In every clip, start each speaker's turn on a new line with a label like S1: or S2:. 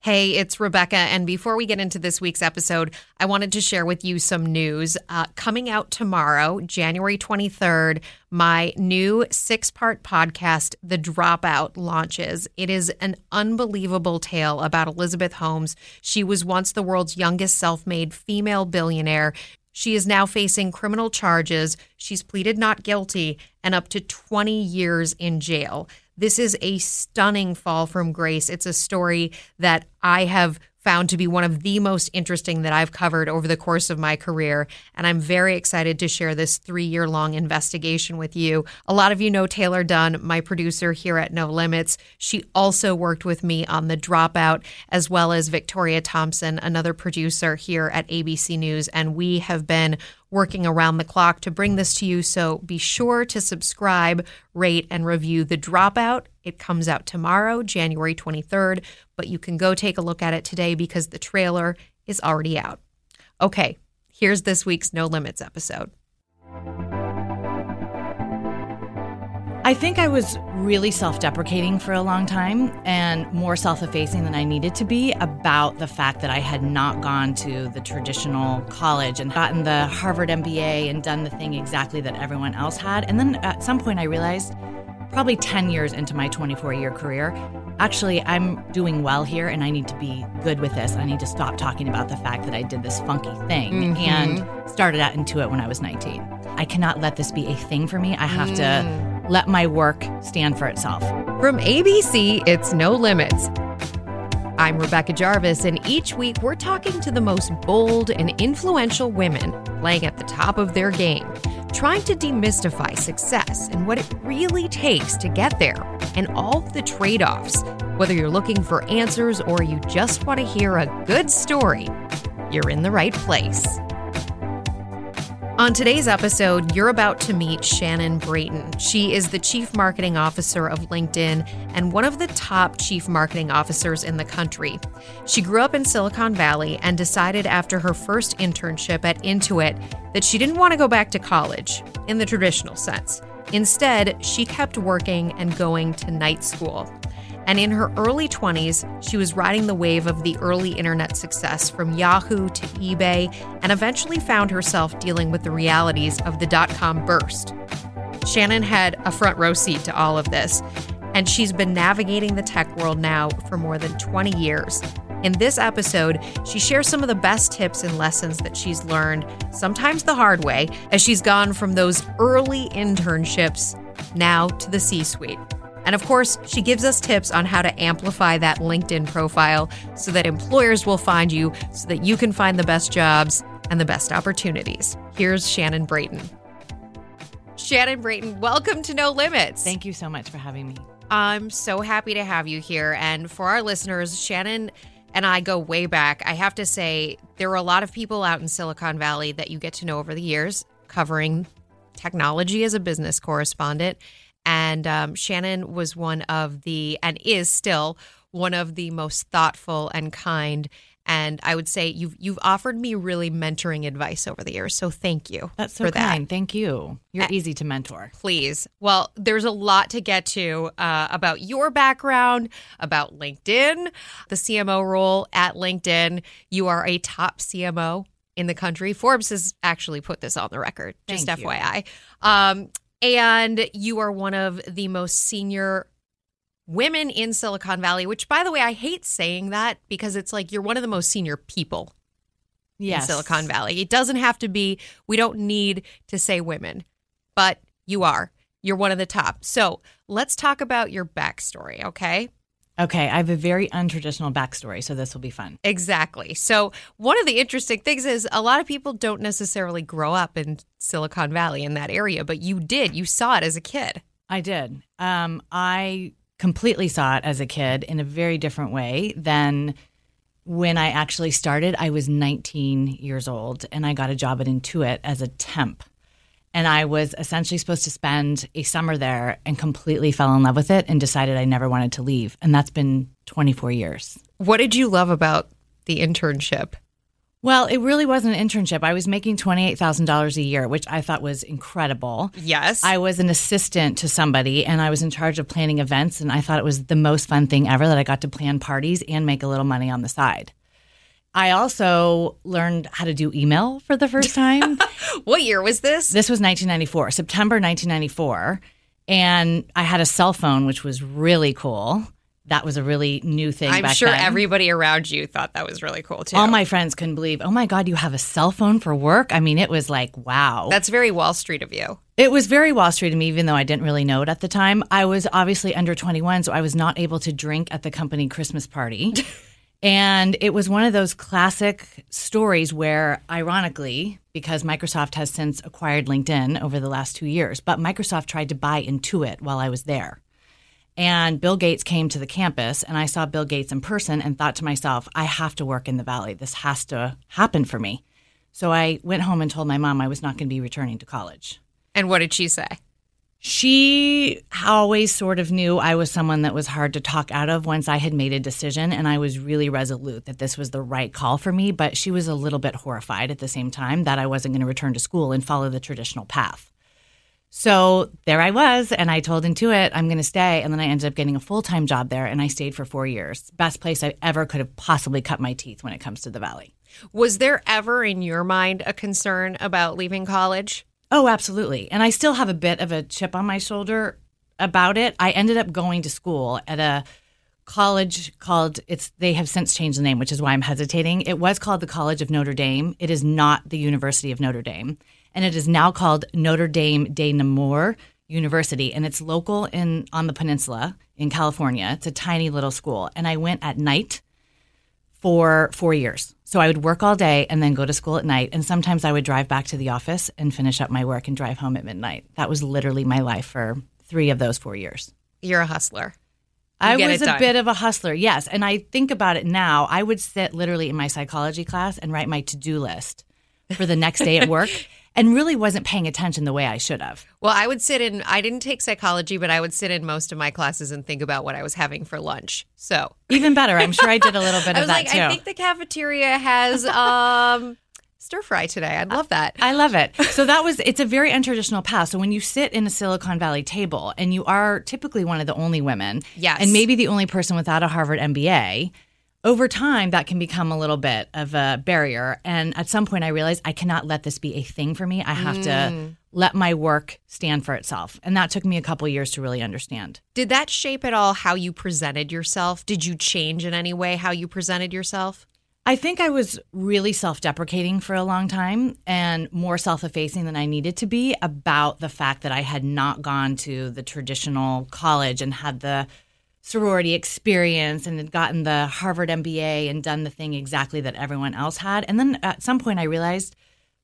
S1: Hey, it's Rebecca. And before we get into this week's episode, I wanted to share with you some news. Uh, coming out tomorrow, January 23rd, my new six part podcast, The Dropout, launches. It is an unbelievable tale about Elizabeth Holmes. She was once the world's youngest self made female billionaire. She is now facing criminal charges. She's pleaded not guilty and up to 20 years in jail. This is a stunning fall from grace. It's a story that I have found to be one of the most interesting that I've covered over the course of my career. And I'm very excited to share this three year long investigation with you. A lot of you know Taylor Dunn, my producer here at No Limits. She also worked with me on The Dropout, as well as Victoria Thompson, another producer here at ABC News. And we have been working around the clock to bring this to you. So be sure to subscribe, rate, and review The Dropout. It comes out tomorrow, January 23rd, but you can go take a look at it today because the trailer is already out. Okay, here's this week's No Limits episode.
S2: I think I was really self deprecating for a long time and more self effacing than I needed to be about the fact that I had not gone to the traditional college and gotten the Harvard MBA and done the thing exactly that everyone else had. And then at some point, I realized, probably 10 years into my 24 year career, actually, I'm doing well here and I need to be good with this. I need to stop talking about the fact that I did this funky thing
S1: Mhm.
S2: and started out Intuit when I was 19. I cannot let this be a thing for me. I have
S1: Mm.
S2: to let my work stand for itself.
S1: From ABC, it's No Limits. I'm Rebecca Jarvis, and each week we're talking to the most bold and influential women playing at the top of their game, trying to demystify success and what it really takes to get there, and all the trade offs. Whether you're looking for answers or you just want to hear a good story, you're in the right place. On today's episode, you're about to meet Shannon Brayton. She is the Chief Marketing Officer of LinkedIn and one of the top chief marketing officers in the country. She grew up in Silicon Valley and decided after her first internship at Intuit that she didn't want to go back to college in the traditional sense. Instead, she kept working and going to night school. And in her early 20s, she was riding the wave of the early internet success from Yahoo to eBay and eventually found herself dealing with the realities of the dot com burst. Shannon had a front row seat to all of this, and she's been navigating the tech world now for more than 20 years. In this episode, she shares some of the best tips and lessons that she's learned, sometimes the hard way, as she's gone from those early internships now to the C suite. And of course, she gives us tips on how to amplify that LinkedIn profile so that employers will find you so that you can find the best jobs and the best opportunities. Here's Shannon Brayton. Shannon Brayton, welcome to No Limits.
S2: Thank you so much for having me.
S1: I'm so happy to have you here. And for our listeners, Shannon and I go way back. I have to say, there were a lot of people out in Silicon Valley that you get to know over the years covering technology as a business correspondent. And um, Shannon was one of the, and is still one of the most thoughtful and kind. And I would say you've you've offered me really mentoring advice over the years. So thank you.
S2: That's so
S1: for that.
S2: kind. Thank you. You're
S1: Uh,
S2: easy to mentor.
S1: Please. Well, there's a lot to get to uh, about your background, about LinkedIn, the CMO role at LinkedIn. You are a top CMO in the country. Forbes has actually put this on the record, just
S2: Thank.
S1: FYI. Um, and you are one of the most senior women in Silicon Valley, which, by the way, I hate saying that because it's like you're one of the most senior people
S2: Yes.
S1: in Silicon Valley. It doesn't have to be, we don't need to say women, but you are. You're one of the top. So let's talk about your backstory, okay?
S2: Okay, I have a very untraditional backstory, so this will be fun.
S1: Exactly. So, one of the interesting things is a lot of people don't necessarily grow up in Silicon Valley in that area, but you did. You saw it as a kid.
S2: I did. Um, I completely saw it as a kid in a very different way than when I actually started, I was 19 years old and I got a job at Intuit as a temp. And I was essentially supposed to spend a summer there and completely fell in love with it and decided I never wanted to leave. And that's been 24 years.
S1: What did you love about the internship?
S2: Well, it really wasn't an internship. I was making $28,000 a year, which I thought was incredible.
S1: Yes.
S2: I was an assistant to somebody and I was in charge of planning events. And I thought it was the most fun thing ever that I got to plan parties and make a little money on the side. I also learned how to do email for the first time.
S1: what year was this?
S2: This was 1994, September 1994. And I had a cell phone, which was really cool. That was a really new thing.
S1: I'm sure
S2: then.
S1: everybody around you thought that was really cool too.
S2: All my friends couldn't believe, oh my God, you have a cell phone for work? I mean, it was like, wow.
S1: That's very Wall Street of you.
S2: It was very Wall Street to me, even though I didn't really know it at the time. I was obviously under 21, so I was not able to drink at the company Christmas party. and it was one of those classic stories where, ironically, because Microsoft has since acquired LinkedIn over the last two years, but Microsoft tried to buy Intuit while I was there. And Bill Gates came to the campus, and I saw Bill Gates in person and thought to myself, I have to work in the Valley. This has to happen for me. So I went home and told my mom I was not going to be returning to college.
S1: And what did she say?
S2: She always sort of knew I was someone that was hard to talk out of once I had made a decision, and I was really resolute that this was the right call for me. But she was a little bit horrified at the same time that I wasn't going to return to school and follow the traditional path. So there I was, and I told Intuit I'm going to stay. And then I ended up getting a full time job there, and I stayed for four years. Best place I ever could have possibly cut my teeth when it comes to the Valley.
S1: Was there ever in your mind a concern about leaving college?
S2: Oh, absolutely. And I still have a bit of a chip on my shoulder about it. I ended up going to school at a college called it's they have since changed the name, which is why I'm hesitating. It was called the College of Notre Dame. It is not the University of Notre Dame. And it is now called Notre Dame de Namur University. And it's local in on the peninsula in California. It's a tiny little school. And I went at night for four years. So I would work all day and then go to school at night. And sometimes I would drive back to the office and finish up my work and drive home at midnight. That was literally my life for three of those four years.
S1: You're a hustler. You
S2: I was a bit of a hustler, yes. And I think about it now. I would sit literally in my psychology class and write my to do list for the next day at work and really wasn't paying attention the way I should have.
S1: Well, I would sit in, I didn't take psychology, but I would sit in most of my classes and think about what I was having for lunch. So
S2: Even better. I'm sure I did a little bit
S1: I
S2: of that
S1: like,
S2: too.
S1: I think the cafeteria has um, stir fry today. I'd love that.
S2: I love it. So that was it's a very untraditional path. So when you sit in a Silicon Valley table and you are typically one of the only women,
S1: Yes.
S2: and maybe the only person without a Harvard MBA, over time that can become a little bit of a barrier. And at some point I realized I cannot let this be a thing for me. I have to mm. let my work stand for itself. And that took me a couple years to really understand.
S1: Did that shape at all how you presented yourself? Did you change in any way how you presented yourself?
S2: I think I was really self deprecating for a long time and more self effacing than I needed to be about the fact that I had not gone to the traditional college and had the sorority experience and had gotten the Harvard MBA and done the thing exactly that everyone else had. And then at some point, I realized,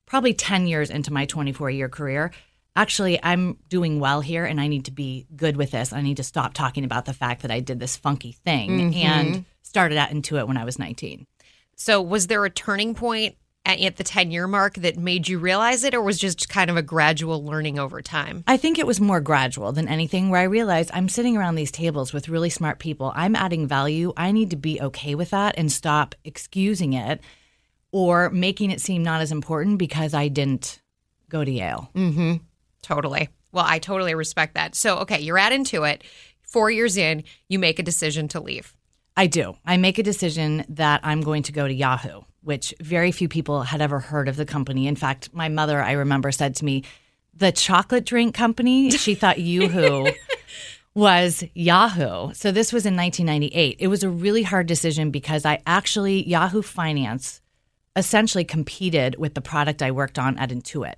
S2: probably 10 years into my 24 year career, actually, I'm doing well here and I need to be good with this. I need to stop talking about the fact that I did this funky thing mm-hmm. and started out Intuit when I was 19.
S1: So, was there a turning point at, the 10 year mark that made you realize it, or was just kind of a gradual learning over time?
S2: I think it was more gradual than anything where I realized I'm sitting around these tables with really smart people. I'm adding value. I need to be okay with that and stop excusing it or making it seem not as important because I didn't go to Yale. Mm-hmm.
S1: Totally. Well, I totally respect that. So, okay, you're at Intuit. Four years in, you make a decision to leave.
S2: I do. I make a decision that I'm going to go to Yahoo, which very few people had ever heard of the company. In fact, my mother, I remember, said to me, the chocolate drink company, she thought Yoo-hoo was Yahoo. So this was in 1998. It was a really hard decision because I actually, Yahoo Finance essentially competed with the product I worked on at Intuit.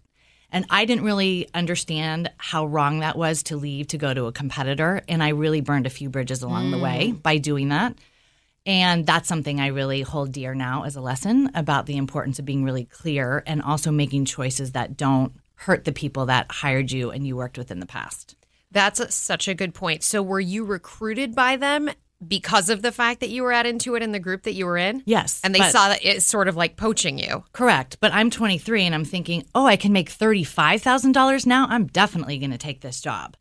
S2: And I didn't really understand how wrong that was to leave to go to a competitor. And I really burned a few bridges along the way mm. by doing that. And that's something I really hold dear now as a lesson about the importance of being really clear and also making choices that don't hurt the people that hired you and you worked with in the past.
S1: That's a, such a good point. So, were you recruited by them because of the fact that you were at Intuit in the group that you were in?
S2: Yes.
S1: And they
S2: but-
S1: saw that it's sort of like poaching you.
S2: Correct. But I'm 23 and I'm thinking, oh, I can make $35,000 now. I'm definitely going to take this job.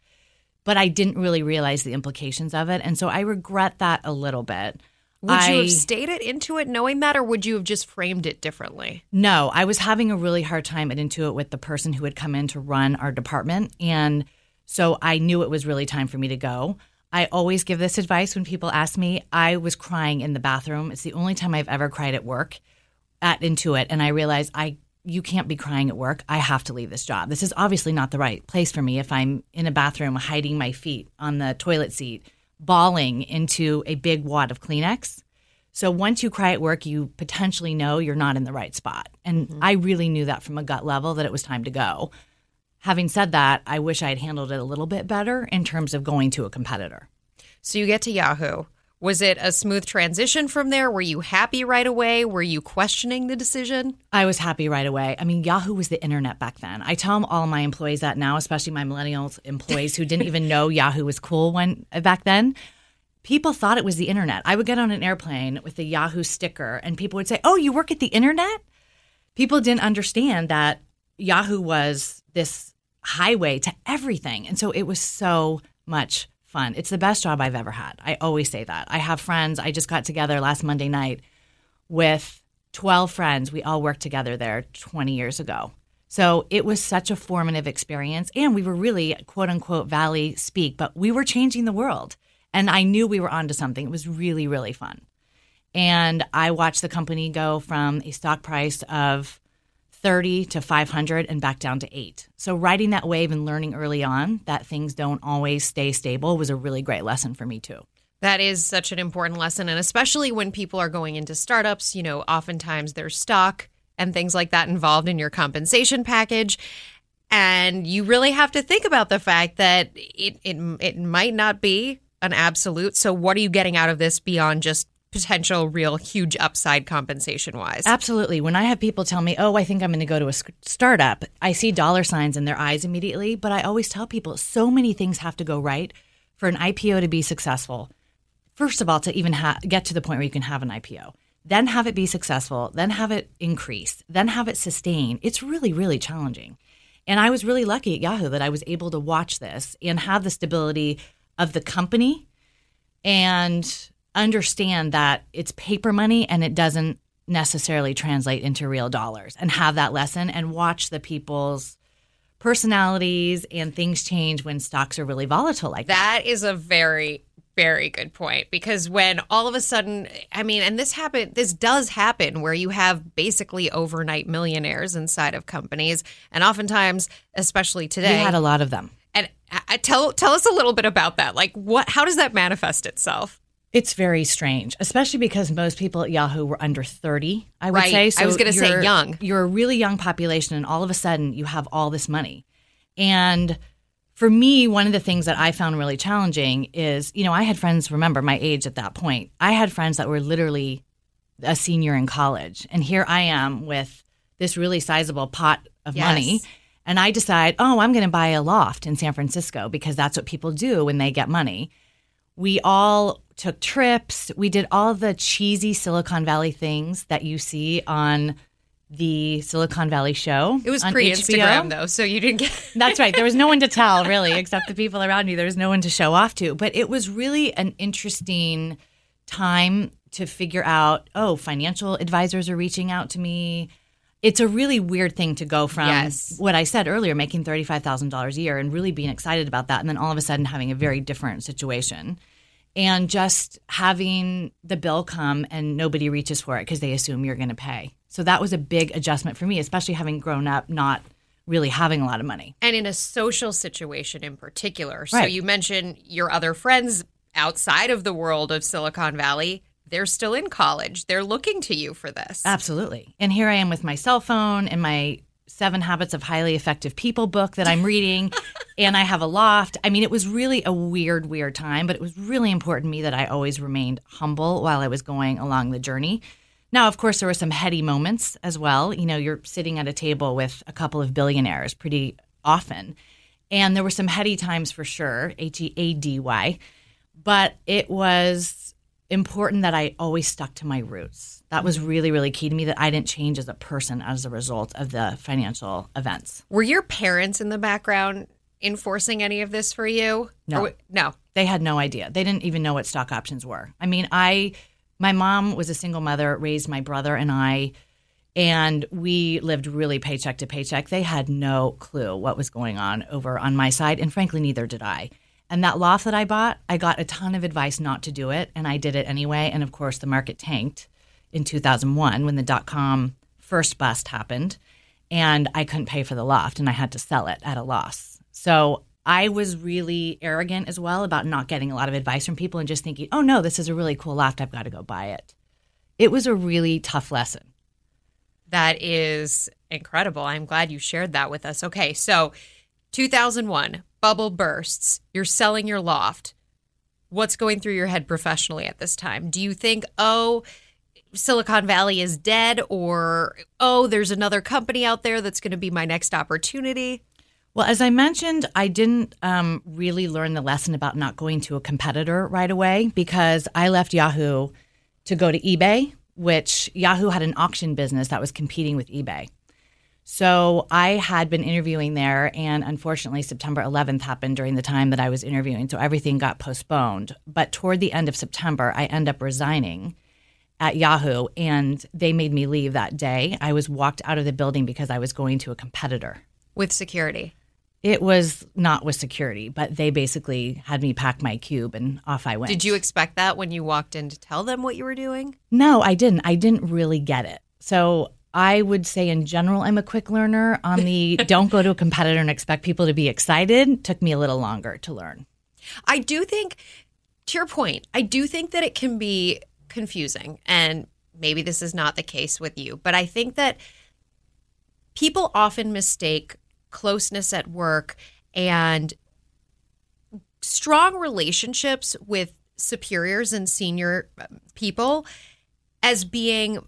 S2: But I didn't really realize the implications of it. And so I regret that a little bit.
S1: Would
S2: I,
S1: you have stayed at Intuit knowing that, or would you have just framed it differently?
S2: No, I was having a really hard time at Intuit with the person who had come in to run our department. And so I knew it was really time for me to go. I always give this advice when people ask me. I was crying in the bathroom. It's the only time I've ever cried at work at Intuit. And I realized I you can't be crying at work. I have to leave this job. This is obviously not the right place for me if I'm in a bathroom hiding my feet on the toilet seat, bawling into a big wad of Kleenex. So once you cry at work, you potentially know you're not in the right spot. And mm-hmm. I really knew that from a gut level that it was time to go. Having said that, I wish I had handled it a little bit better in terms of going to a competitor.
S1: So you get to Yahoo. Was it a smooth transition from there? Were you happy right away? Were you questioning the decision?
S2: I was happy right away. I mean, Yahoo was the internet back then. I tell all my employees that now, especially my millennials employees who didn't even know Yahoo was cool when back then. People thought it was the internet. I would get on an airplane with a Yahoo sticker, and people would say, "Oh, you work at the internet?" People didn't understand that Yahoo was this highway to everything, and so it was so much fun. It's the best job I've ever had. I always say that. I have friends. I just got together last Monday night with 12 friends. We all worked together there 20 years ago. So it was such a formative experience. And we were really, quote unquote, Valley speak, but we were changing the world. And I knew we were onto something. It was really, really fun. And I watched the company go from a stock price of 30 to 500 and back down to eight. So riding that wave and learning early on that things don't always stay stable was a really great lesson for me too.
S1: That is such an important lesson. And especially when people are going into startups, you know, oftentimes there's stock and things like that involved in your compensation package. And you really have to think about the fact that it, it, it might not be an absolute. So, what are you getting out of this beyond just potential real huge upside compensation wise?
S2: Absolutely. When I have people tell me, oh, I think I'm going to go to a startup, I see dollar signs in their eyes immediately. But I always tell people so many things have to go right for an IPO to be successful. First of all, to even ha- get to the point where you can have an IPO, then have it be successful, then have it increase, then have it sustain. It's really, really challenging. And I was really lucky at Yahoo that I was able to watch this and have the stability of the company and understand that it's paper money and it doesn't necessarily translate into real dollars and have that lesson and watch the people's personalities and things change when stocks are really volatile like that.
S1: That is a very very good point because when all of a sudden i mean and this happen this does happen where you have basically overnight millionaires inside of companies and oftentimes especially today
S2: We had a lot of them.
S1: and I- tell tell us a little bit about that like what how does that manifest itself
S2: It's very strange, especially because most people at Yahoo were under 30, I would
S1: Right.
S2: say.
S1: I was gonna say young.
S2: You're a really young population, and all of a sudden you have all this money. And for me, one of the things that I found really challenging is, you know, I had friends, remember my age at that point. I had friends that were literally a senior in college. And here I am with this really sizable pot of
S1: Yes.
S2: money. And I decide, oh, I'm going to buy a loft in San Francisco because that's what people do when they get money. We all took trips. We did all the cheesy Silicon Valley things that you see on the Silicon Valley show.
S1: it was
S2: on
S1: pre-instagram
S2: HBO.
S1: though so you didn't get
S2: That's right. There was no one to tell, really, except the people around you. There was no one to show off to. But it was really an interesting time to figure out oh, financial advisors are reaching out to me. It's a really weird thing to go from
S1: Yes.
S2: what I said earlier, making $35,000 a year and really being excited about that. And then all of a sudden having a very different situation. And just having the bill come and nobody reaches for it because they assume you're going to pay. So that was a big adjustment for me, especially having grown up not really having a lot of money.
S1: and in a social situation in particular. So you mentioned your other friends outside of the world of Silicon Valley, they're still in college. They're looking to you for this.
S2: Absolutely. And here I am with my cell phone and my Seven Habits of Highly Effective People book that I'm reading, and I have a loft. I mean, it was really a weird, weird time, but it was really important to me that I always remained humble while I was going along the journey. Now, of course, there were some heady moments as well. You know, you're sitting at a table with a couple of billionaires pretty often. And there were some heady times for sure, H E A D Y. but it was important that I always stuck to my roots. That was mm-hmm. really, really key to me that I didn't change as a person as a result of the financial events.
S1: Were your parents in the background enforcing any of this for you?
S2: No.
S1: Or- no.
S2: They had no idea. They didn't even know what stock options were. I mean, I, my mom was a single mother, raised my brother and I, and we lived really paycheck to paycheck. They had no clue what was going on over on my side, and frankly, neither did I. And that loft that I bought, I got a ton of advice not to do it, and I did it anyway. And of course, the market tanked in 2001 when the dot com first bust happened, and I couldn't pay for the loft, and I had to sell it at a loss. So I was really arrogant as well about not getting a lot of advice from people and just thinking, oh no, this is a really cool loft. I've got to go buy it. It was a really tough lesson.
S1: That is incredible. I'm glad you shared that with us. Okay, so 2001, bubble bursts. You're selling your loft. What's going through your head professionally at this time? Do you think, oh, Silicon Valley is dead, or oh, there's another company out there that's going to be my next opportunity?
S2: Well, as I mentioned, I didn't um, really learn the lesson about not going to a competitor right away because I left Yahoo to go to eBay, which Yahoo had an auction business that was competing with eBay. So I had been interviewing there, and unfortunately, September 11th happened during the time that I was interviewing. So everything got postponed. But toward the end of September, I end up resigning at Yahoo, and they made me leave that day. I was walked out of the building because I was going to a competitor.
S1: With security.
S2: It was not with security, but they basically had me pack my cube and off I went.
S1: Did you expect that when you walked in to tell them what you were doing?
S2: No, I didn't. I didn't really get it. So I would say, in general, I'm a quick learner. On the don't go to a competitor and expect people to be excited took me a little longer to learn.
S1: I do think, to your point, I do think that it can be confusing. And maybe this is not the case with you, but I think that people often mistake closeness at work and strong relationships with superiors and senior people as being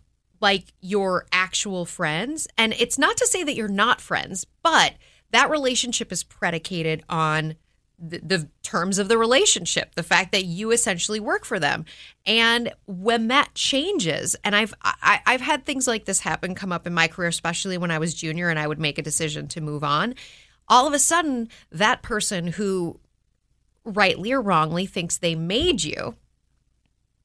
S1: like your actual friends. And it's not to say that you're not friends, but that relationship is predicated on the, the, terms of the relationship, the fact that you essentially work for them. And when that changes, and I've I, I've had things like this happen come up in my career, especially when I was junior and I would make a decision to move on. All of a sudden, that person who rightly or wrongly thinks they made you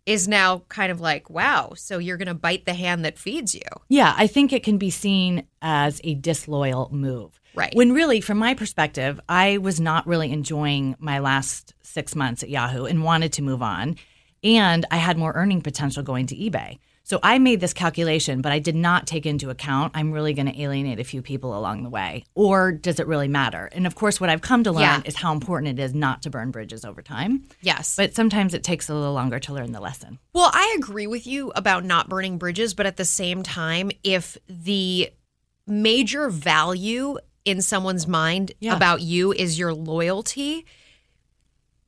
S1: is now kind of like, wow, so you're going to bite the hand that feeds you.
S2: Yeah, I think it can be seen as a disloyal move.
S1: Right.
S2: When really, from my perspective, I was not really enjoying my last six months at Yahoo and wanted to move on. And I had more earning potential going to eBay. So I made this calculation, but I did not take into account I'm really going to alienate a few people along the way. Or does it really matter? And of course, what I've come to learn
S1: Yeah.
S2: is how important it is not to burn bridges over time.
S1: Yes.
S2: But sometimes it takes a little longer to learn the lesson.
S1: Well, I agree with you about not burning bridges, but at the same time, if the major value in someone's mind
S2: Yeah.
S1: about you is your loyalty,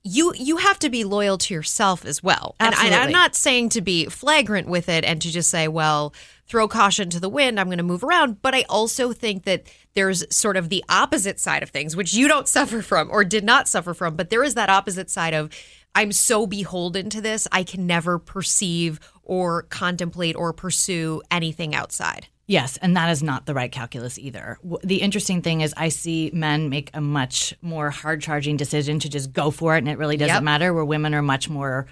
S1: you you have to be loyal to yourself as well. And, I, I'm not saying to be flagrant with it and to just say, well, throw caution to the wind, I'm going to move around, but I also think that there's sort of the opposite side of things which you don't suffer from or did not suffer from, but there is that opposite side of I'm so beholden to this, I can never perceive or contemplate or pursue anything outside.
S2: Yes, and that is not the right calculus either. The interesting thing is, I see men make a much more hard charging decision to just go for it, and it really doesn't
S1: Yep.
S2: matter. Where women are much more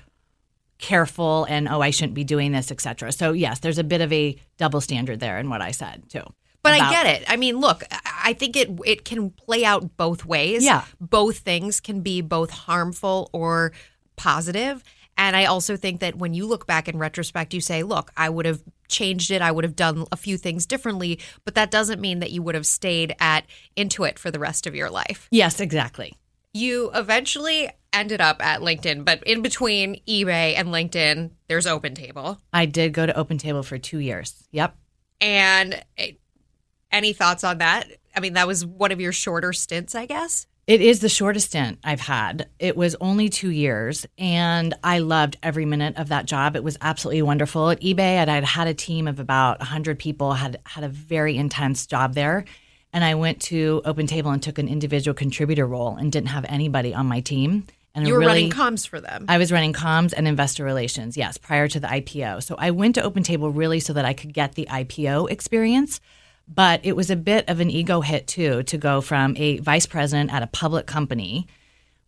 S2: careful and oh, I shouldn't be doing this, etc. So yes, there's a bit of a double standard there in what I said too.
S1: But I get it. I mean, look, I I think it it can play out both ways.
S2: Yeah.
S1: Both things can be both harmful or positive. And I also think that when you look back in retrospect, you say, look, I would have changed it. I would have done a few things differently, but that doesn't mean that you would have stayed at Intuit for the rest of your life.
S2: Yes, exactly.
S1: You eventually ended up at LinkedIn, but in between eBay and LinkedIn, there's OpenTable.
S2: I did go to OpenTable for two years. Yep.
S1: And eh, any thoughts on that? I mean, that was one of your shorter stints, I guess.
S2: It is the shortest stint I've had. It was only two years, and I loved every minute of that job. It was absolutely wonderful. At eBay, I'd, I'd had a team of about 100 people, had had a very intense job there. And I went to OpenTable and took an individual contributor role and didn't have anybody on my team. And
S1: You were
S2: really,
S1: running comms for them.
S2: I was running comms and investor relations, yes, prior to the IPO. So I went to OpenTable really so that I could get the IPO experience. But it was a bit of an ego hit too to go from a vice president at a public company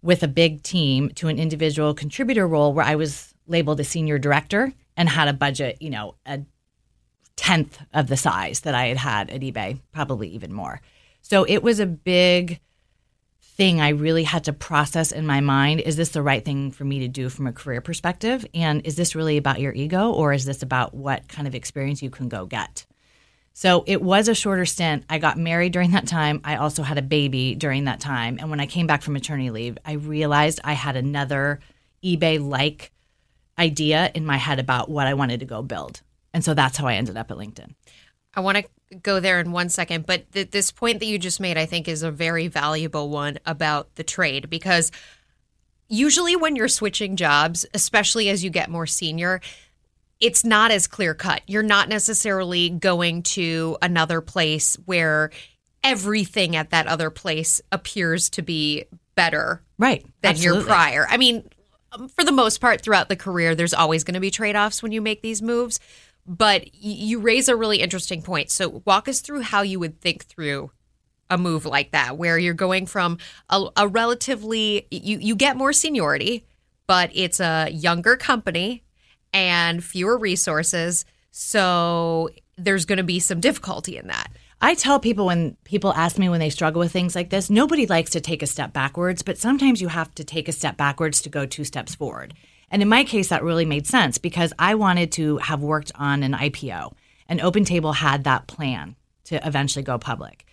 S2: with a big team to an individual contributor role where I was labeled a senior director and had a budget, you know, a tenth of the size that I had had at eBay, probably even more. So it was a big thing I really had to process in my mind. Is this the right thing for me to do from a career perspective? And is this really about your ego or is this about what kind of experience you can go get? So it was a shorter stint. I got married during that time. I also had a baby during that time. And when I came back from maternity leave, I realized I had another eBay like idea in my head about what I wanted to go build. And so that's how I ended up at LinkedIn.
S1: I want to go there in one second, but th- this point that you just made, I think, is a very valuable one about the trade because usually when you're switching jobs, especially as you get more senior, it's not as clear cut. You're not necessarily going to another place where everything at that other place appears to be better
S2: Right.
S1: than
S2: Absolutely.
S1: your prior. I mean, for the most part throughout the career, there's always going to be trade offs when you make these moves. But you raise a really interesting point. So, walk us through how you would think through a move like that, where you're going from a, a relatively, you, you get more seniority, but it's a younger company and fewer resources. So, there's going to be some difficulty in that.
S2: I tell people when people ask me when they struggle with things like this, nobody likes to take a step backwards, but sometimes you have to take a step backwards to go two steps forward. And in my case, that really made sense because I wanted to have worked on an IPO, and OpenTable had that plan to eventually go public.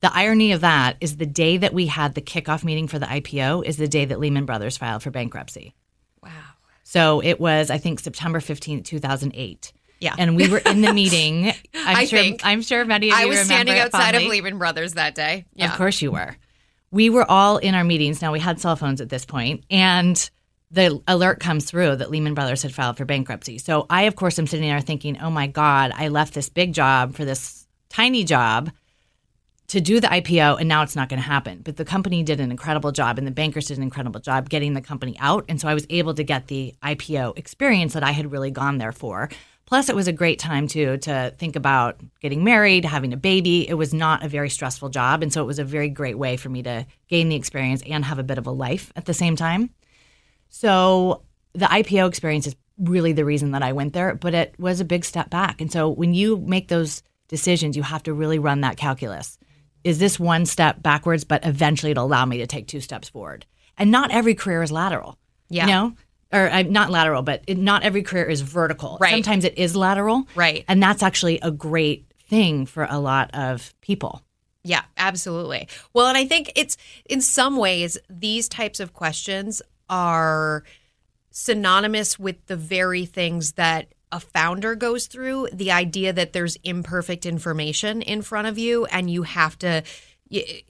S2: The irony of that is the day that we had the kickoff meeting for the IPO is the day that Lehman Brothers filed for bankruptcy. So it was, I think, September 15th, 2008.
S1: Yeah.
S2: And we were in the meeting. I'm
S1: I
S2: sure,
S1: think.
S2: I'm sure many of you
S1: I
S2: was
S1: standing outside of. Lehman Brothers that day. Yeah.
S2: Of course you were. We were all in our meetings. Now we had cell phones at this point, and the alert comes through that Lehman Brothers had filed for bankruptcy. So I, of course, am sitting there thinking, "Oh my God, I left this big job for this tiny job to do the IPO, and now it's not going to happen." But the company did an incredible job, and the bankers did an incredible job getting the company out, and so I was able to get the IPO experience that I had really gone there for. Plus, it was a great time too to think about getting married, having a baby. It was not a very stressful job. And so it was a very great way for me to gain the experience and have a bit of a life at the same time. So the IPO experience is really the reason that I went there, but it was a big step back. And so when you make those decisions, you have to really run that calculus. Is this one step backwards, but eventually it'll allow me to take two steps forward? And not every career is lateral.
S1: Yeah.
S2: You know? Or uh, not lateral, but it, not every career is vertical.
S1: Right.
S2: Sometimes it is lateral.
S1: Right.
S2: And that's actually a great thing for a lot of people.
S1: Yeah, absolutely. Well, and I think it's in some ways these types of questions are synonymous with the very things that a founder goes through the idea that there's imperfect information in front of you and you have to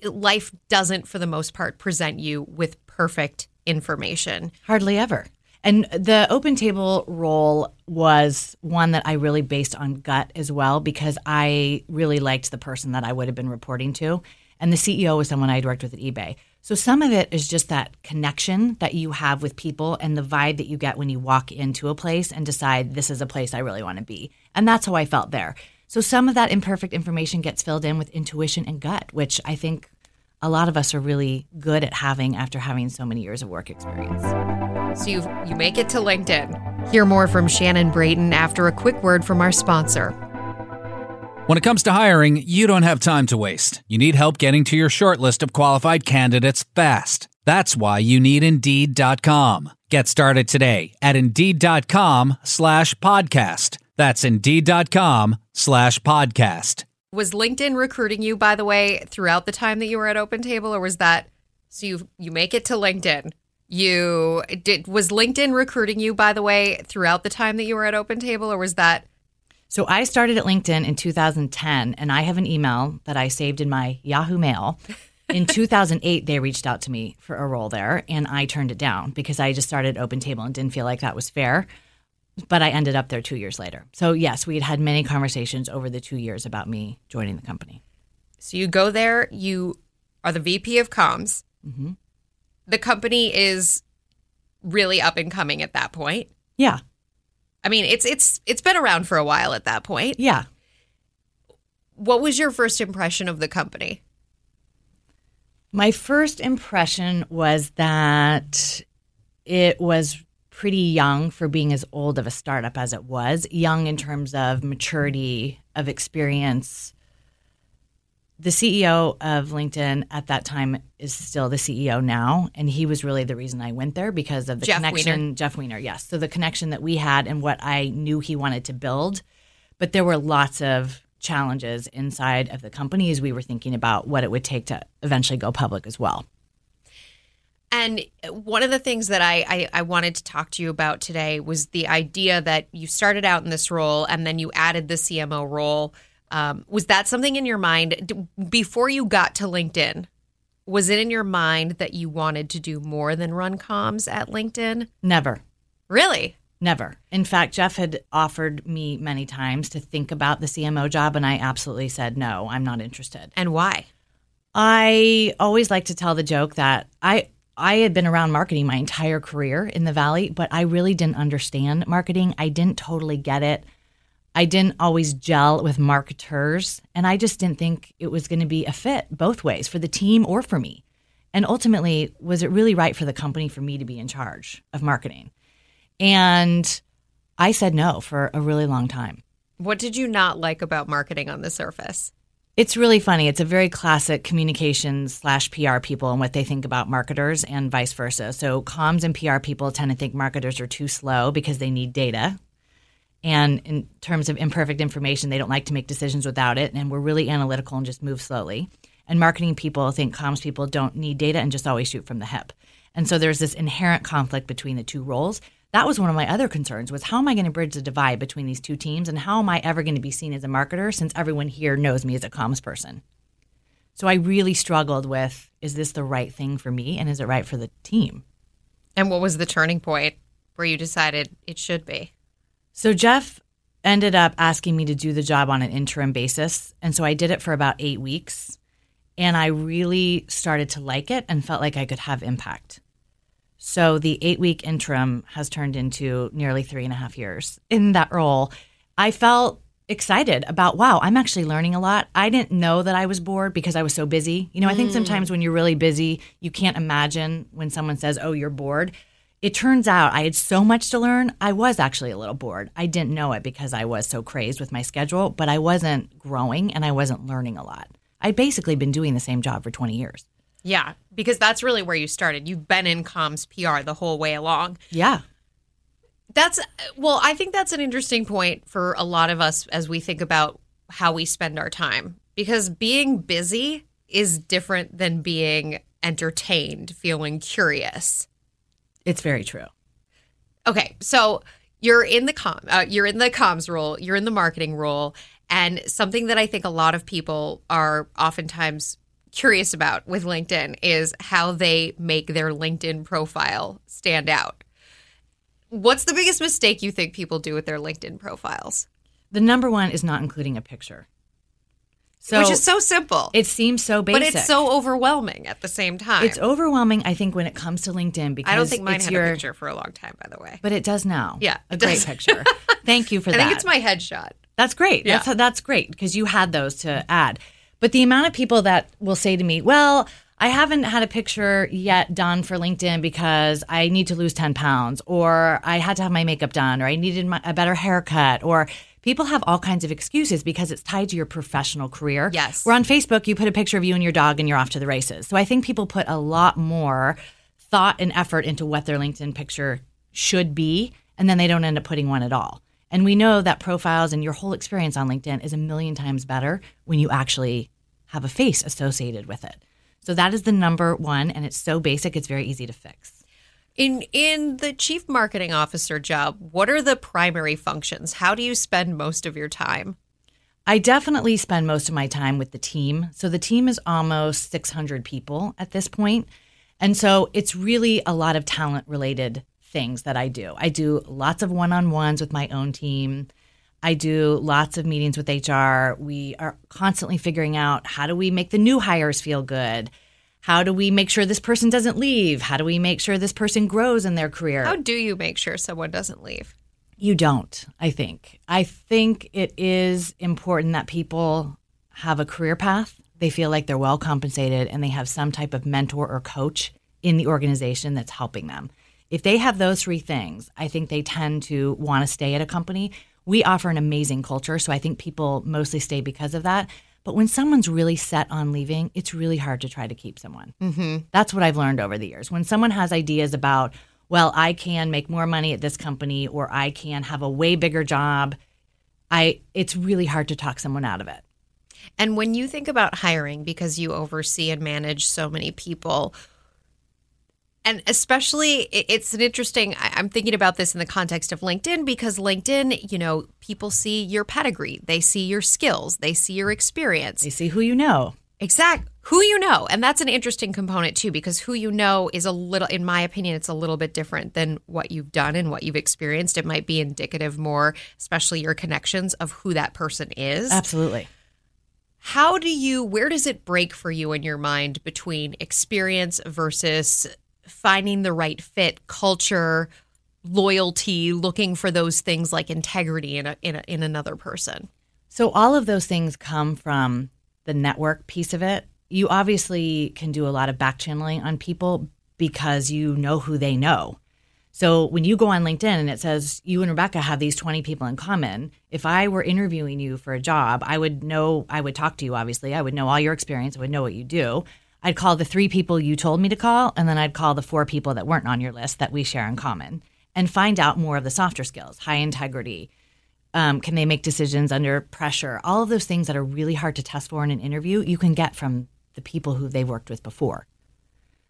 S1: life doesn't for the most part present you with perfect information.
S2: Hardly ever. And the OpenTable role was one that I really based on gut as well because I really liked the person that I would have been reporting to. And the CEO was someone I'd worked with at eBay. So some of it is just that connection that you have with people and the vibe that you get when you walk into a place and decide this is a place I really want to be. And that's how I felt there. So some of that imperfect information gets filled in with intuition and gut, which I think a lot of us are really good at having after having so many years of work experience.
S1: So you you make it to LinkedIn. Hear more from Shannon Brayton after a quick word from our sponsor.
S3: When it comes to hiring, you don't have time to waste. You need help getting to your shortlist of qualified candidates fast. That's why you need Indeed.com. Get started today at Indeed.com slash podcast. That's Indeed.com slash podcast.
S1: Was LinkedIn recruiting you, by the way, throughout the time that you were at OpenTable, or was that so you you make it to LinkedIn? You did was LinkedIn recruiting you, by the way, throughout the time that you were at OpenTable, or was that
S2: So I started at LinkedIn in 2010, and I have an email that I saved in my Yahoo Mail. In 2008, they reached out to me for a role there, and I turned it down because I just started OpenTable and didn't feel like that was fair. But I ended up there two years later. So yes, we had had many conversations over the two years about me joining the company.
S1: so you go there, you are the VP of comms. Mm-hmm. The company is really up and coming at that point.
S2: Yeah.
S1: I mean, it's it's it's been around for a while at that point.
S2: Yeah.
S1: What was your first impression of the company?
S2: My first impression was that it was pretty young for being as old of a startup as it was, young in terms of maturity, of experience. The CEO of LinkedIn at that time is still the CEO now, and he was really the reason I went there because of the
S1: Jeff
S2: connection.
S1: Weiner.
S2: Jeff Weiner, yes. So the connection that we had and what I knew he wanted to build. But there were lots of challenges inside of the company as we were thinking about what it would take to eventually go public as well.
S1: And one of the things that I, I, I wanted to talk to you about today was the idea that you started out in this role and then you added the CMO role. Um, was that something in your mind d- before you got to LinkedIn? Was it in your mind that you wanted to do more than run comms at LinkedIn?
S2: Never.
S1: Really?
S2: Never. In fact, Jeff had offered me many times to think about the CMO job, and I absolutely said, no, I'm not interested.
S1: And why?
S2: I always like to tell the joke that I. I had been around marketing my entire career in the Valley, but I really didn't understand marketing. I didn't totally get it. I didn't always gel with marketers, and I just didn't think it was going to be a fit both ways for the team or for me. And ultimately, was it really right for the company for me to be in charge of marketing? And I said no for a really long time.
S1: What did you not like about marketing on the surface?
S2: It's really funny. It's a very classic communications slash PR people and what they think about marketers and vice versa. So comms and PR people tend to think marketers are too slow because they need data. And in terms of imperfect information, they don't like to make decisions without it. And we're really analytical and just move slowly. And marketing people think comms people don't need data and just always shoot from the hip. And so there's this inherent conflict between the two roles. That was one of my other concerns was how am I going to bridge the divide between these two teams and how am I ever going to be seen as a marketer since everyone here knows me as a comms person. So I really struggled with is this the right thing for me and is it right for the team?
S1: And what was the turning point where you decided it should be?
S2: So Jeff ended up asking me to do the job on an interim basis. And so I did it for about eight weeks. And I really started to like it and felt like I could have impact. So the eight week interim has turned into nearly three and a half years in that role. I felt excited about, wow, I'm actually learning a lot. I didn't know that I was bored because I was so busy. You know, I think mm. sometimes when you're really busy, you can't imagine when someone says, oh, you're bored. It turns out I had so much to learn. I was actually a little bored. I didn't know it because I was so crazed with my schedule, but I wasn't growing and I wasn't learning a lot. I'd basically been doing the same job for 20 years.
S1: Yeah, because that's really where you started. You've been in comms PR the whole way along.
S2: Yeah.
S1: That's well, I think that's an interesting point for a lot of us as we think about how we spend our time because being busy is different than being entertained, feeling curious.
S2: It's very true.
S1: Okay, so you're in the com, uh, you're in the comms role, you're in the marketing role, and something that I think a lot of people are oftentimes curious about with LinkedIn is how they make their LinkedIn profile stand out. What's the biggest mistake you think people do with their LinkedIn profiles?
S2: The number one is not including a picture. So
S1: Which is so simple.
S2: it seems so basic.
S1: but it's so overwhelming at the same time.
S2: It's overwhelming, I think, when it comes to LinkedIn because
S1: I don't think mine
S2: it's
S1: had
S2: your,
S1: a picture for a long time, by the way.
S2: But it does now.
S1: Yeah,
S2: a great
S1: does.
S2: picture. Thank you for
S1: I
S2: that.
S1: I think it's my headshot.
S2: That's great.
S1: Yeah.
S2: That's that's great because you had those to add. But the amount of people that will say to me, "Well, I haven't had a picture yet done for LinkedIn because I need to lose 10 pounds or I had to have my makeup done or I needed my, a better haircut or people have all kinds of excuses because it's tied to your professional career.
S1: Yes.
S2: We're on Facebook you put a picture of you and your dog and you're off to the races. So I think people put a lot more thought and effort into what their LinkedIn picture should be and then they don't end up putting one at all. And we know that profiles and your whole experience on LinkedIn is a million times better when you actually have a face associated with it. So that is the number one, and it's so basic, it's very easy to fix.
S1: In in the chief marketing officer job, what are the primary functions? How do you spend most of your time?
S2: I definitely spend most of my time with the team. So the team is almost 600 people at this point. And so it's really a lot of talent related things that I do. I do lots of one on ones with my own team. I do lots of meetings with HR. We are constantly figuring out how do we make the new hires feel good? How do we make sure this person doesn't leave? How do we make sure this person grows in their career?
S1: How do you make sure someone doesn't leave?
S2: You don't, I think. I think it is important that people have a career path. They feel like they're well compensated and they have some type of mentor or coach in the organization that's helping them. If they have those three things, I think they tend to want to stay at a company. We offer an amazing culture, so I think people mostly stay because of that. But when someone's really set on leaving, it's really hard to try to keep someone. Mm-hmm. That's what I've learned over the years. When someone has ideas about, well, I can make more money at this company or I can have a way bigger job, I it's really hard to talk someone out of it.
S1: And when you think about hiring, because you oversee and manage so many people, and especially it's an interesting i'm thinking about this in the context of linkedin because linkedin you know people see your pedigree. They see your skills. They see your experience.
S2: They see who you know.
S1: Exact who you know. And that's an interesting component too because who you know is a little in my opinion it's a little bit different than what you've done and what you've experienced. It might be indicative more especially your connections of who that person is.
S2: Absolutely.
S1: How do you where does it break for you in your mind between experience versus finding the right fit, culture, loyalty, looking for those things like integrity in a, in, a, in another person.
S2: So all of those things come from the network piece of it. You obviously can do a lot of back channeling on people because you know who they know. So when you go on LinkedIn and it says you and Rebecca have these 20 people in common, if I were interviewing you for a job, I would know, I would talk to you, obviously. I would know all your experience, I would know what you do. I'd call the three people you told me to call, and then I'd call the four people that weren't on your list that we share in common and find out more of the softer skills, high integrity. Um, can they make decisions under pressure? All of those things that are really hard to test for in an interview, you can get from the people who they've worked with before.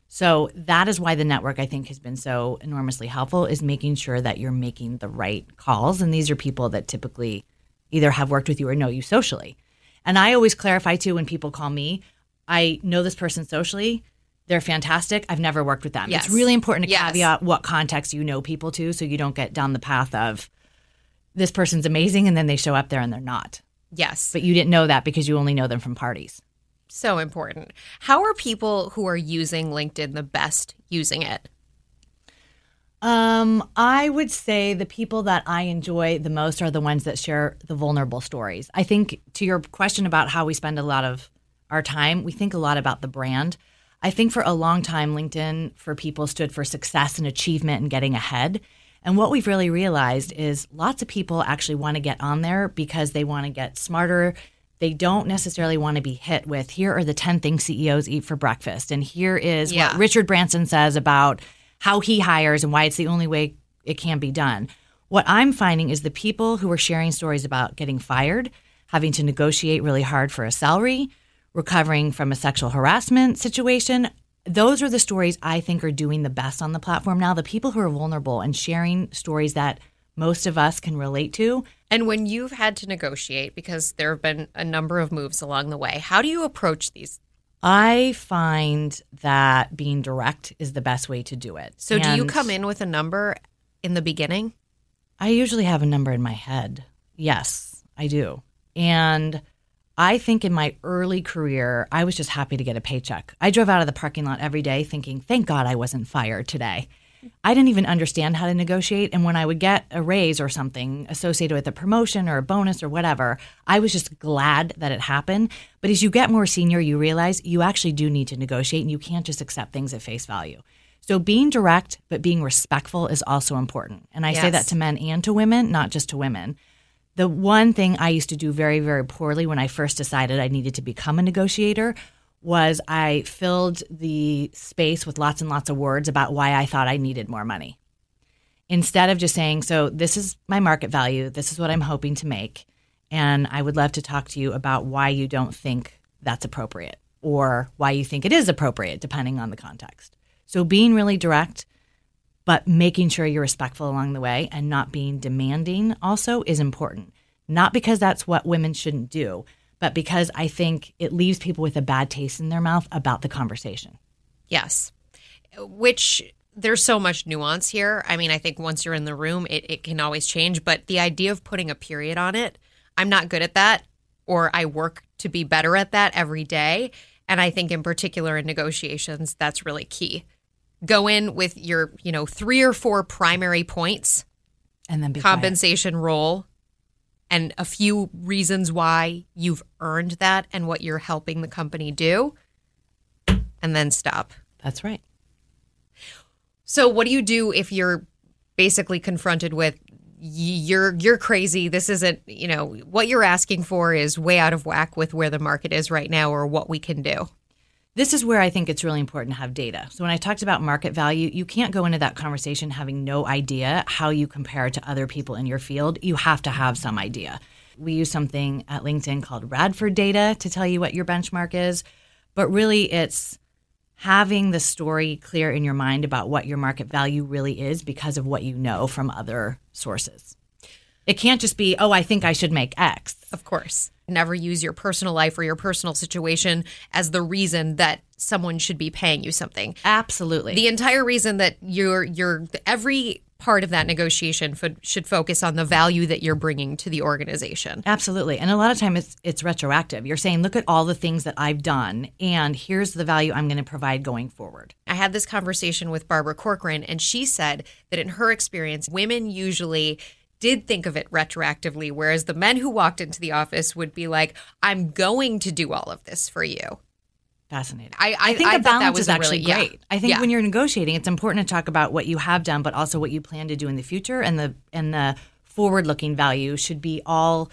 S2: So that is why the network I think has been so enormously helpful is making sure that you're making the right calls. And these are people that typically either have worked with you or know you socially. And I always clarify too when people call me, I know this person socially. They're fantastic. I've never worked with them. Yes. It's really important to yes. caveat what context you know people to so you don't get down the path of this person's amazing and then they show up there and they're not.
S1: Yes.
S2: But you didn't know that because you only know them from parties.
S1: So important. How are people who are using LinkedIn the best using it?
S2: Um, I would say the people that I enjoy the most are the ones that share the vulnerable stories. I think to your question about how we spend a lot of our time, we think a lot about the brand. I think for a long time, LinkedIn for people stood for success and achievement and getting ahead. And what we've really realized is lots of people actually want to get on there because they want to get smarter. They don't necessarily want to be hit with here are the 10 things CEOs eat for breakfast. And here is yeah. what Richard Branson says about how he hires and why it's the only way it can be done. What I'm finding is the people who are sharing stories about getting fired, having to negotiate really hard for a salary, recovering from a sexual harassment situation. Those are the stories I think are doing the best on the platform now. The people who are vulnerable and sharing stories that most of us can relate to.
S1: And when you've had to negotiate, because there have been a number of moves along the way, how do you approach these?
S2: I find that being direct is the best way to do it.
S1: So, and do you come in with a number in the beginning?
S2: I usually have a number in my head. Yes, I do. And I think in my early career, I was just happy to get a paycheck. I drove out of the parking lot every day thinking, thank God I wasn't fired today. I didn't even understand how to negotiate. And when I would get a raise or something associated with a promotion or a bonus or whatever, I was just glad that it happened. But as you get more senior, you realize you actually do need to negotiate and you can't just accept things at face value. So being direct, but being respectful is also important. And I yes. say that to men and to women, not just to women. The one thing I used to do very, very poorly when I first decided I needed to become a negotiator was I filled the space with lots and lots of words about why I thought I needed more money. Instead of just saying, so this is my market value, this is what I'm hoping to make, and I would love to talk to you about why you don't think that's appropriate or why you think it is appropriate, depending on the context. So being really direct but making sure you're respectful along the way and not being demanding also is important. Not because that's what women shouldn't do, but because I think it leaves people with a bad taste in their mouth about the conversation.
S1: Yes. Which there's so much nuance here. I mean, I think once you're in the room, it, it can always change. But the idea of putting a period on it, I'm not good at that, or I work to be better at that every day. And I think in particular in negotiations, that's really key. Go in with your, you know, three or four primary points,
S2: And then be quiet.
S1: compensation role, and a few reasons why you've earned that and what you're helping the company do, and then stop.
S2: That's right.
S1: So what do you do if you're basically confronted with you're you're crazy. This isn't, you know, what you're asking for is way out of whack with where the market is right now or what we can do.
S2: This is where I think it's really important to have data. So when I talked about market value, you can't go into that conversation having no idea how you compare to other people in your field. You have to have some idea. We use something at LinkedIn called Radford data to tell you what your benchmark is, but really it's having the story clear in your mind about what your market value really is because of what you know from other sources. It can't just be, oh, I think I should make X.
S1: Of course. Never use your personal life or your personal situation as the reason that someone should be paying you something.
S2: Absolutely.
S1: The entire reason that you're you're every part of that negotiation fo- should focus on the value that you're bringing to the organization.
S2: Absolutely. And a lot of time it's it's retroactive. You're saying, look at all the things that I've done and here's the value I'm going to provide going forward.
S1: I had this conversation with Barbara Corcoran, and she said that in her experience, women usually did think of it retroactively, whereas the men who walked into the office would be like, I'm going to do all of this for you.
S2: Fascinating.
S1: I- I-
S2: think
S1: I
S2: the balance
S1: was
S2: is actually
S1: really- yeah.
S2: great. I think
S1: Yeah.
S2: when you're negotiating, it's important to talk about what you have done, but also what you plan to do in the future and the and the forward looking value should be all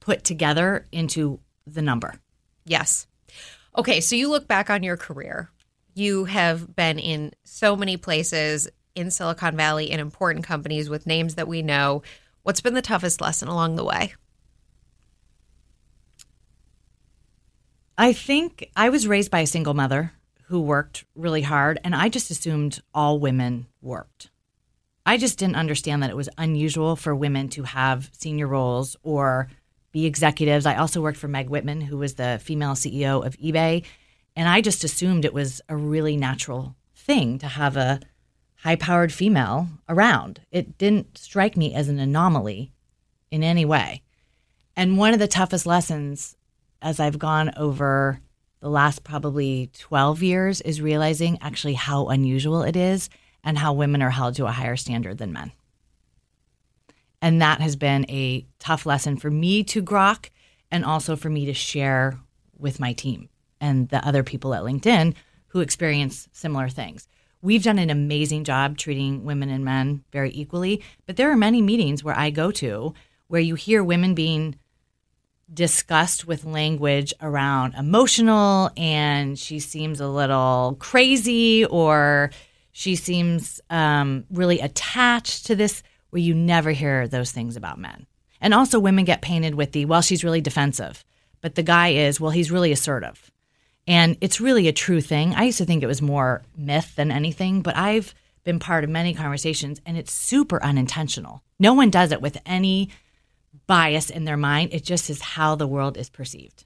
S2: put together into the number.
S1: Yes. Okay, so you look back on your career. You have been in so many places in Silicon Valley in important companies with names that we know. What's been the toughest lesson along the way?
S2: I think I was raised by a single mother who worked really hard, and I just assumed all women worked. I just didn't understand that it was unusual for women to have senior roles or be executives. I also worked for Meg Whitman, who was the female CEO of eBay, and I just assumed it was a really natural thing to have a high powered female around. It didn't strike me as an anomaly in any way. And one of the toughest lessons as I've gone over the last probably 12 years is realizing actually how unusual it is and how women are held to a higher standard than men. And that has been a tough lesson for me to grok and also for me to share with my team and the other people at LinkedIn who experience similar things. We've done an amazing job treating women and men very equally, but there are many meetings where I go to where you hear women being discussed with language around emotional and she seems a little crazy or she seems um, really attached to this where you never hear those things about men. And also women get painted with the well she's really defensive. But the guy is well he's really assertive and it's really a true thing i used to think it was more myth than anything but i've been part of many conversations and it's super unintentional no one does it with any bias in their mind. It just is how the world is perceived.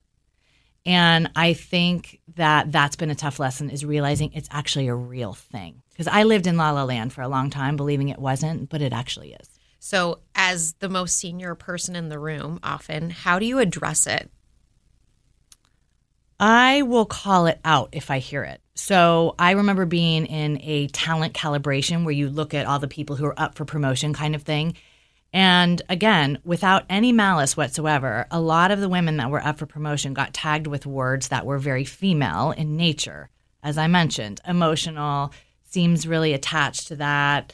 S2: And I think that that's been a tough lesson is realizing it's actually a real thing. Because I lived in La La Land for a long time, believing it wasn't, but it actually is.
S1: So, as the most senior person in the room, often, how do you address it?
S2: I will call it out if I hear it. So I remember being in a talent calibration where you look at all the people who are up for promotion kind of thing. And again, without any malice whatsoever, a lot of the women that were up for promotion got tagged with words that were very female in nature. As I mentioned, emotional, seems really attached to that,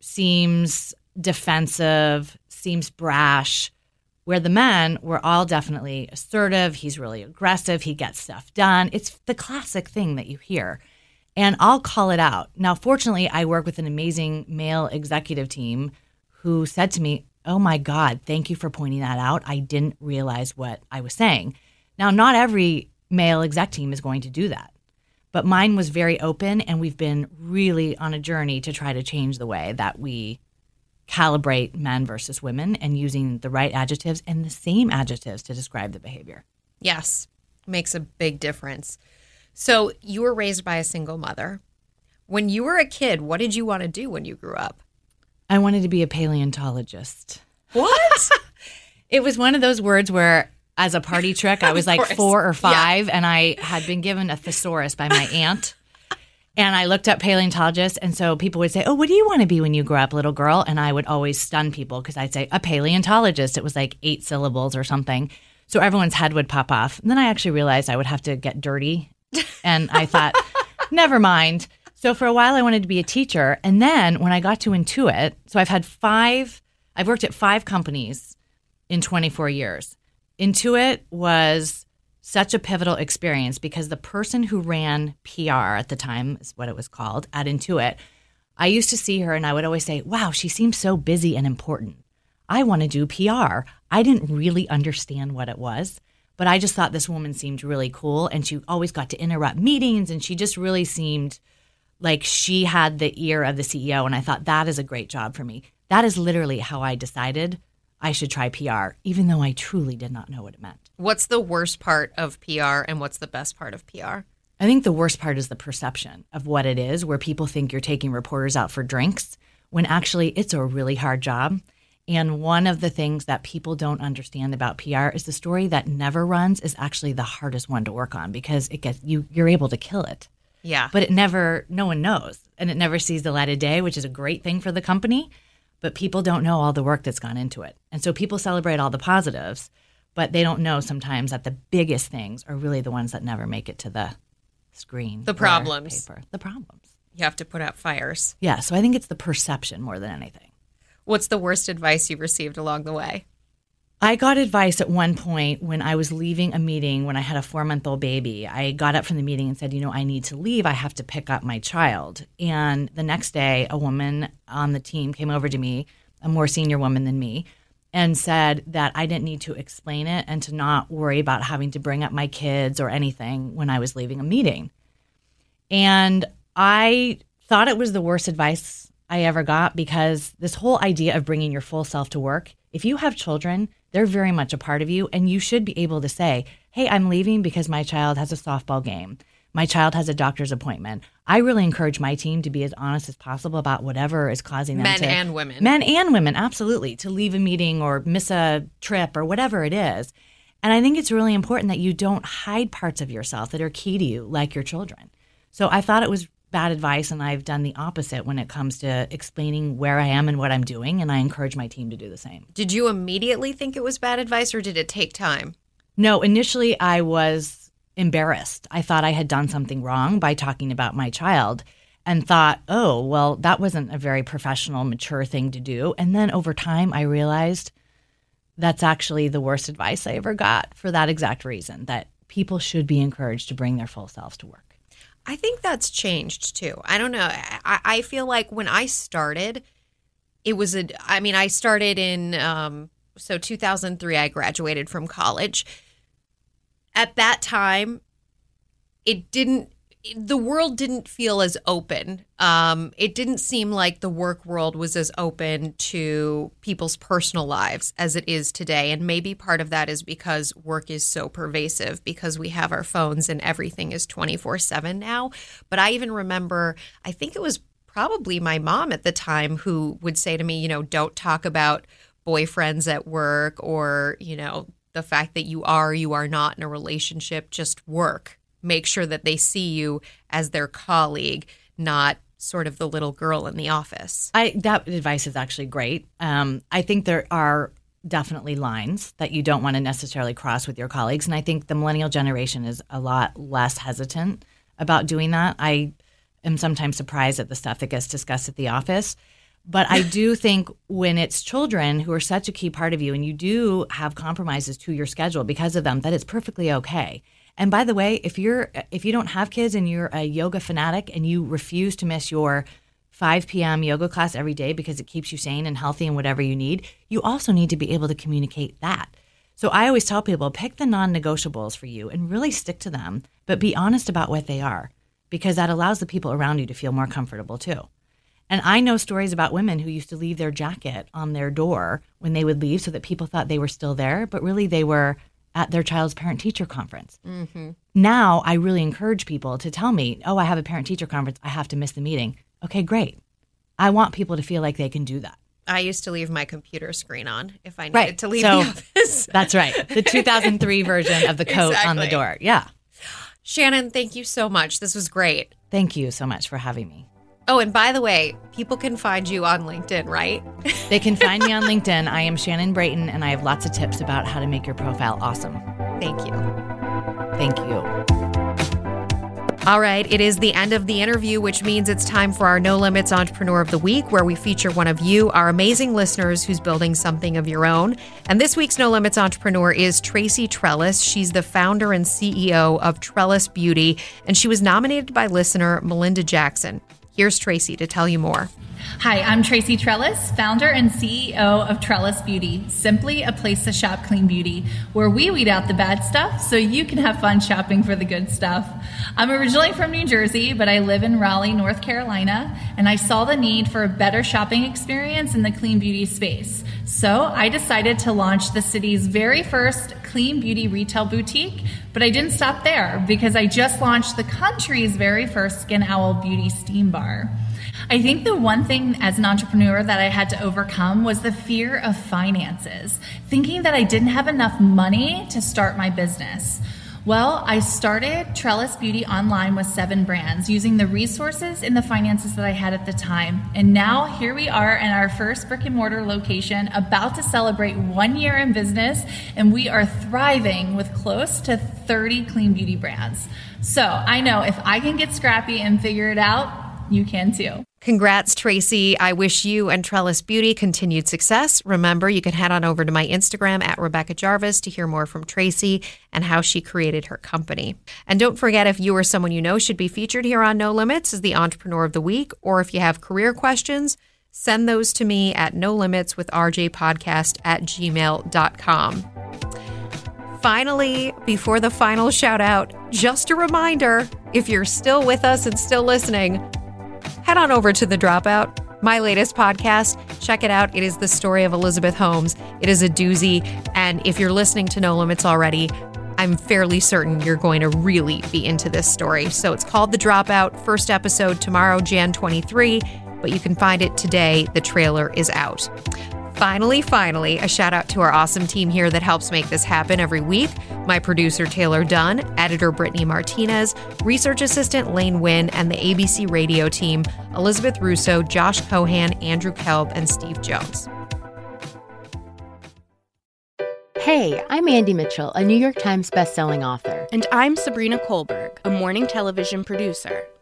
S2: seems defensive, seems brash. Where the men were all definitely assertive, he's really aggressive, he gets stuff done. It's the classic thing that you hear. And I'll call it out. Now, fortunately, I work with an amazing male executive team who said to me, Oh my God, thank you for pointing that out. I didn't realize what I was saying. Now, not every male exec team is going to do that, but mine was very open, and we've been really on a journey to try to change the way that we calibrate men versus women and using the right adjectives and the same adjectives to describe the behavior.
S1: Yes, makes a big difference. So, you were raised by a single mother. When you were a kid, what did you want to do when you grew up?
S2: I wanted to be a paleontologist.
S1: What?
S2: It was one of those words where as a party trick. I was like
S1: course.
S2: four or
S1: Yeah.
S2: five, and I had been given a thesaurus by my aunt. And I looked up paleontologist, and so people would say, "Oh, what do you want to be when you grow up, little girl?" And I would always stun people because I'd say a paleontologist. It was like eight syllables or something, so everyone's head would pop off. And then I actually realized I would have to get dirty, and I thought, never mind. So for a while, I wanted to be a teacher, and then when I got to Intuit, so I've had five, I've worked at five companies in 24 years. Intuit was such a pivotal experience because the person who ran PR at the time is what it was called at Intuit. I used to see her and I would always say, "Wow, she seems so busy and important. I want to do PR." I didn't really understand what it was, but I just thought this woman seemed really cool and she always got to interrupt meetings and she just really seemed like she had the ear of the CEO and I thought that is a great job for me. That is literally how I decided I should try PR even though I truly did not know what it meant.
S1: What's the worst part of PR and what's the best part of PR?
S2: I think the worst part is the perception of what it is, where people think you're taking reporters out for drinks when actually it's a really hard job. And one of the things that people don't understand about PR is the story that never runs is actually the hardest one to work on because it gets you you're able to kill it.
S1: Yeah.
S2: But it never no one knows and it never sees the light of day, which is a great thing for the company, but people don't know all the work that's gone into it. And so people celebrate all the positives, but they don't know sometimes that the biggest things are really the ones that never make it to the screen.
S1: The problems.
S2: paper. The problems.
S1: you have to put out fires.
S2: Yeah, so I think it's the perception more than anything.
S1: What's the worst advice you've received along the way?
S2: I got advice at one point when I was leaving a meeting when I had a four month old baby. I got up from the meeting and said, You know, I need to leave. I have to pick up my child. And the next day, a woman on the team came over to me, a more senior woman than me, and said that I didn't need to explain it and to not worry about having to bring up my kids or anything when I was leaving a meeting. And I thought it was the worst advice I ever got because this whole idea of bringing your full self to work, if you have children, they're very much a part of you. And you should be able to say, hey, I'm leaving because my child has a softball game. My child has a doctor's appointment. I really encourage my team to be as honest as possible about whatever is causing them
S1: Men
S2: to
S1: and women.
S2: men and women, absolutely, to leave a meeting or miss a trip or whatever it is. And I think it's really important that you don't hide parts of yourself that are key to you, like your children. So I thought it was bad advice, and I've done the opposite when it comes to explaining where I am and what I'm doing. And I encourage my team to do the same.
S1: Did you immediately think it was bad advice or did it take time?
S2: No, initially I was embarrassed. I thought I had done something wrong by talking about my child and thought, oh, well, that wasn't a very professional, mature thing to do. And then over time, I realized that's actually the worst advice I ever got for that exact reason that people should be encouraged to bring their full selves to work.
S1: I think that's changed too. I don't know. I, I feel like when I started, it was a, I mean, I started in, um, so 2003, I graduated from college. At that time, it didn't, the world didn't feel as open. Um, it didn't seem like the work world was as open to people's personal lives as it is today. And maybe part of that is because work is so pervasive because we have our phones and everything is 24 7 now. But I even remember, I think it was probably my mom at the time who would say to me, you know, don't talk about boyfriends at work or, you know, the fact that you are, you are not in a relationship, just work make sure that they see you as their colleague, not sort of the little girl in the office.
S2: I that advice is actually great. Um, I think there are definitely lines that you don't want to necessarily cross with your colleagues, and I think the millennial generation is a lot less hesitant about doing that. I am sometimes surprised at the stuff that gets discussed at the office. But I do think when it's children who are such a key part of you and you do have compromises to your schedule because of them, that it's perfectly okay. And by the way, if you're if you don't have kids and you're a yoga fanatic and you refuse to miss your 5 p.m. yoga class every day because it keeps you sane and healthy and whatever you need, you also need to be able to communicate that. So I always tell people pick the non-negotiables for you and really stick to them, but be honest about what they are because that allows the people around you to feel more comfortable too. And I know stories about women who used to leave their jacket on their door when they would leave so that people thought they were still there, but really they were at their child's parent teacher conference. Mm-hmm. Now I really encourage people to tell me, oh, I have a parent teacher conference. I have to miss the meeting. Okay, great. I want people to feel like they can do that.
S1: I used to leave my computer screen on if I needed
S2: Right.
S1: to leave
S2: So-
S1: the office.
S2: That's right. The 2003 version of the coat on the door. Yeah.
S1: Shannon, thank you so much. This was great.
S2: Thank you so much for having me.
S1: Oh, and by the way, people can find you on LinkedIn, right?
S2: They can find me on LinkedIn. I am Shannon Brayton, and I have lots of tips about how to make your profile awesome.
S1: Thank you.
S2: Thank you.
S1: All right, it is the end of the interview, which means it's time for our No Limits Entrepreneur of the Week, where we feature one of you, our amazing listeners, who's building something of your own. And this week's No Limits Entrepreneur is Tracy Trellis. She's the founder and CEO of Trellis Beauty, and she was nominated by listener Melinda Jackson. Here's Tracy to tell you more.
S4: Hi, I'm Tracy Trellis, founder and CEO of Trellis Beauty, simply a place to shop clean beauty, where we weed out the bad stuff so you can have fun shopping for the good stuff. I'm originally from New Jersey, but I live in Raleigh, North Carolina, and I saw the need for a better shopping experience in the clean beauty space. So I decided to launch the city's very first clean beauty retail boutique, but I didn't stop there because I just launched the country's very first Skin Owl Beauty Steam Bar. I think the one thing as an entrepreneur that I had to overcome was the fear of finances, thinking that I didn't have enough money to start my business. Well, I started Trellis Beauty online with seven brands using the resources and the finances that I had at the time. And now here we are in our first brick and mortar location, about to celebrate one year in business, and we are thriving with close to 30 clean beauty brands. So I know if I can get scrappy and figure it out, you can too.
S1: Congrats, Tracy. I wish you and Trellis Beauty continued success. Remember, you can head on over to my Instagram at Rebecca Jarvis to hear more from Tracy and how she created her company. And don't forget, if you or someone you know should be featured here on No Limits as the Entrepreneur of the Week, or if you have career questions, send those to me at no limits with RJ podcast at gmail.com. Finally, before the final shout out, just a reminder if you're still with us and still listening, head on over to The Dropout, my latest podcast. Check it out. It is the story of Elizabeth Holmes. It is a doozy. And if you're listening to No Limits already, I'm fairly certain you're going to really be into this story. So it's called The Dropout. First episode tomorrow, Jan 23, but you can find it today. The trailer is out. Finally, finally, a shout out to our awesome team here that helps make this happen every week. My producer, Taylor Dunn, editor, Brittany Martinez, research assistant, Lane Wynn, and the ABC radio team, Elizabeth Russo, Josh Cohan, Andrew Kelb, and Steve Jones.
S5: Hey, I'm Andy Mitchell, a New York Times bestselling author.
S6: And I'm Sabrina Kohlberg, a morning television producer.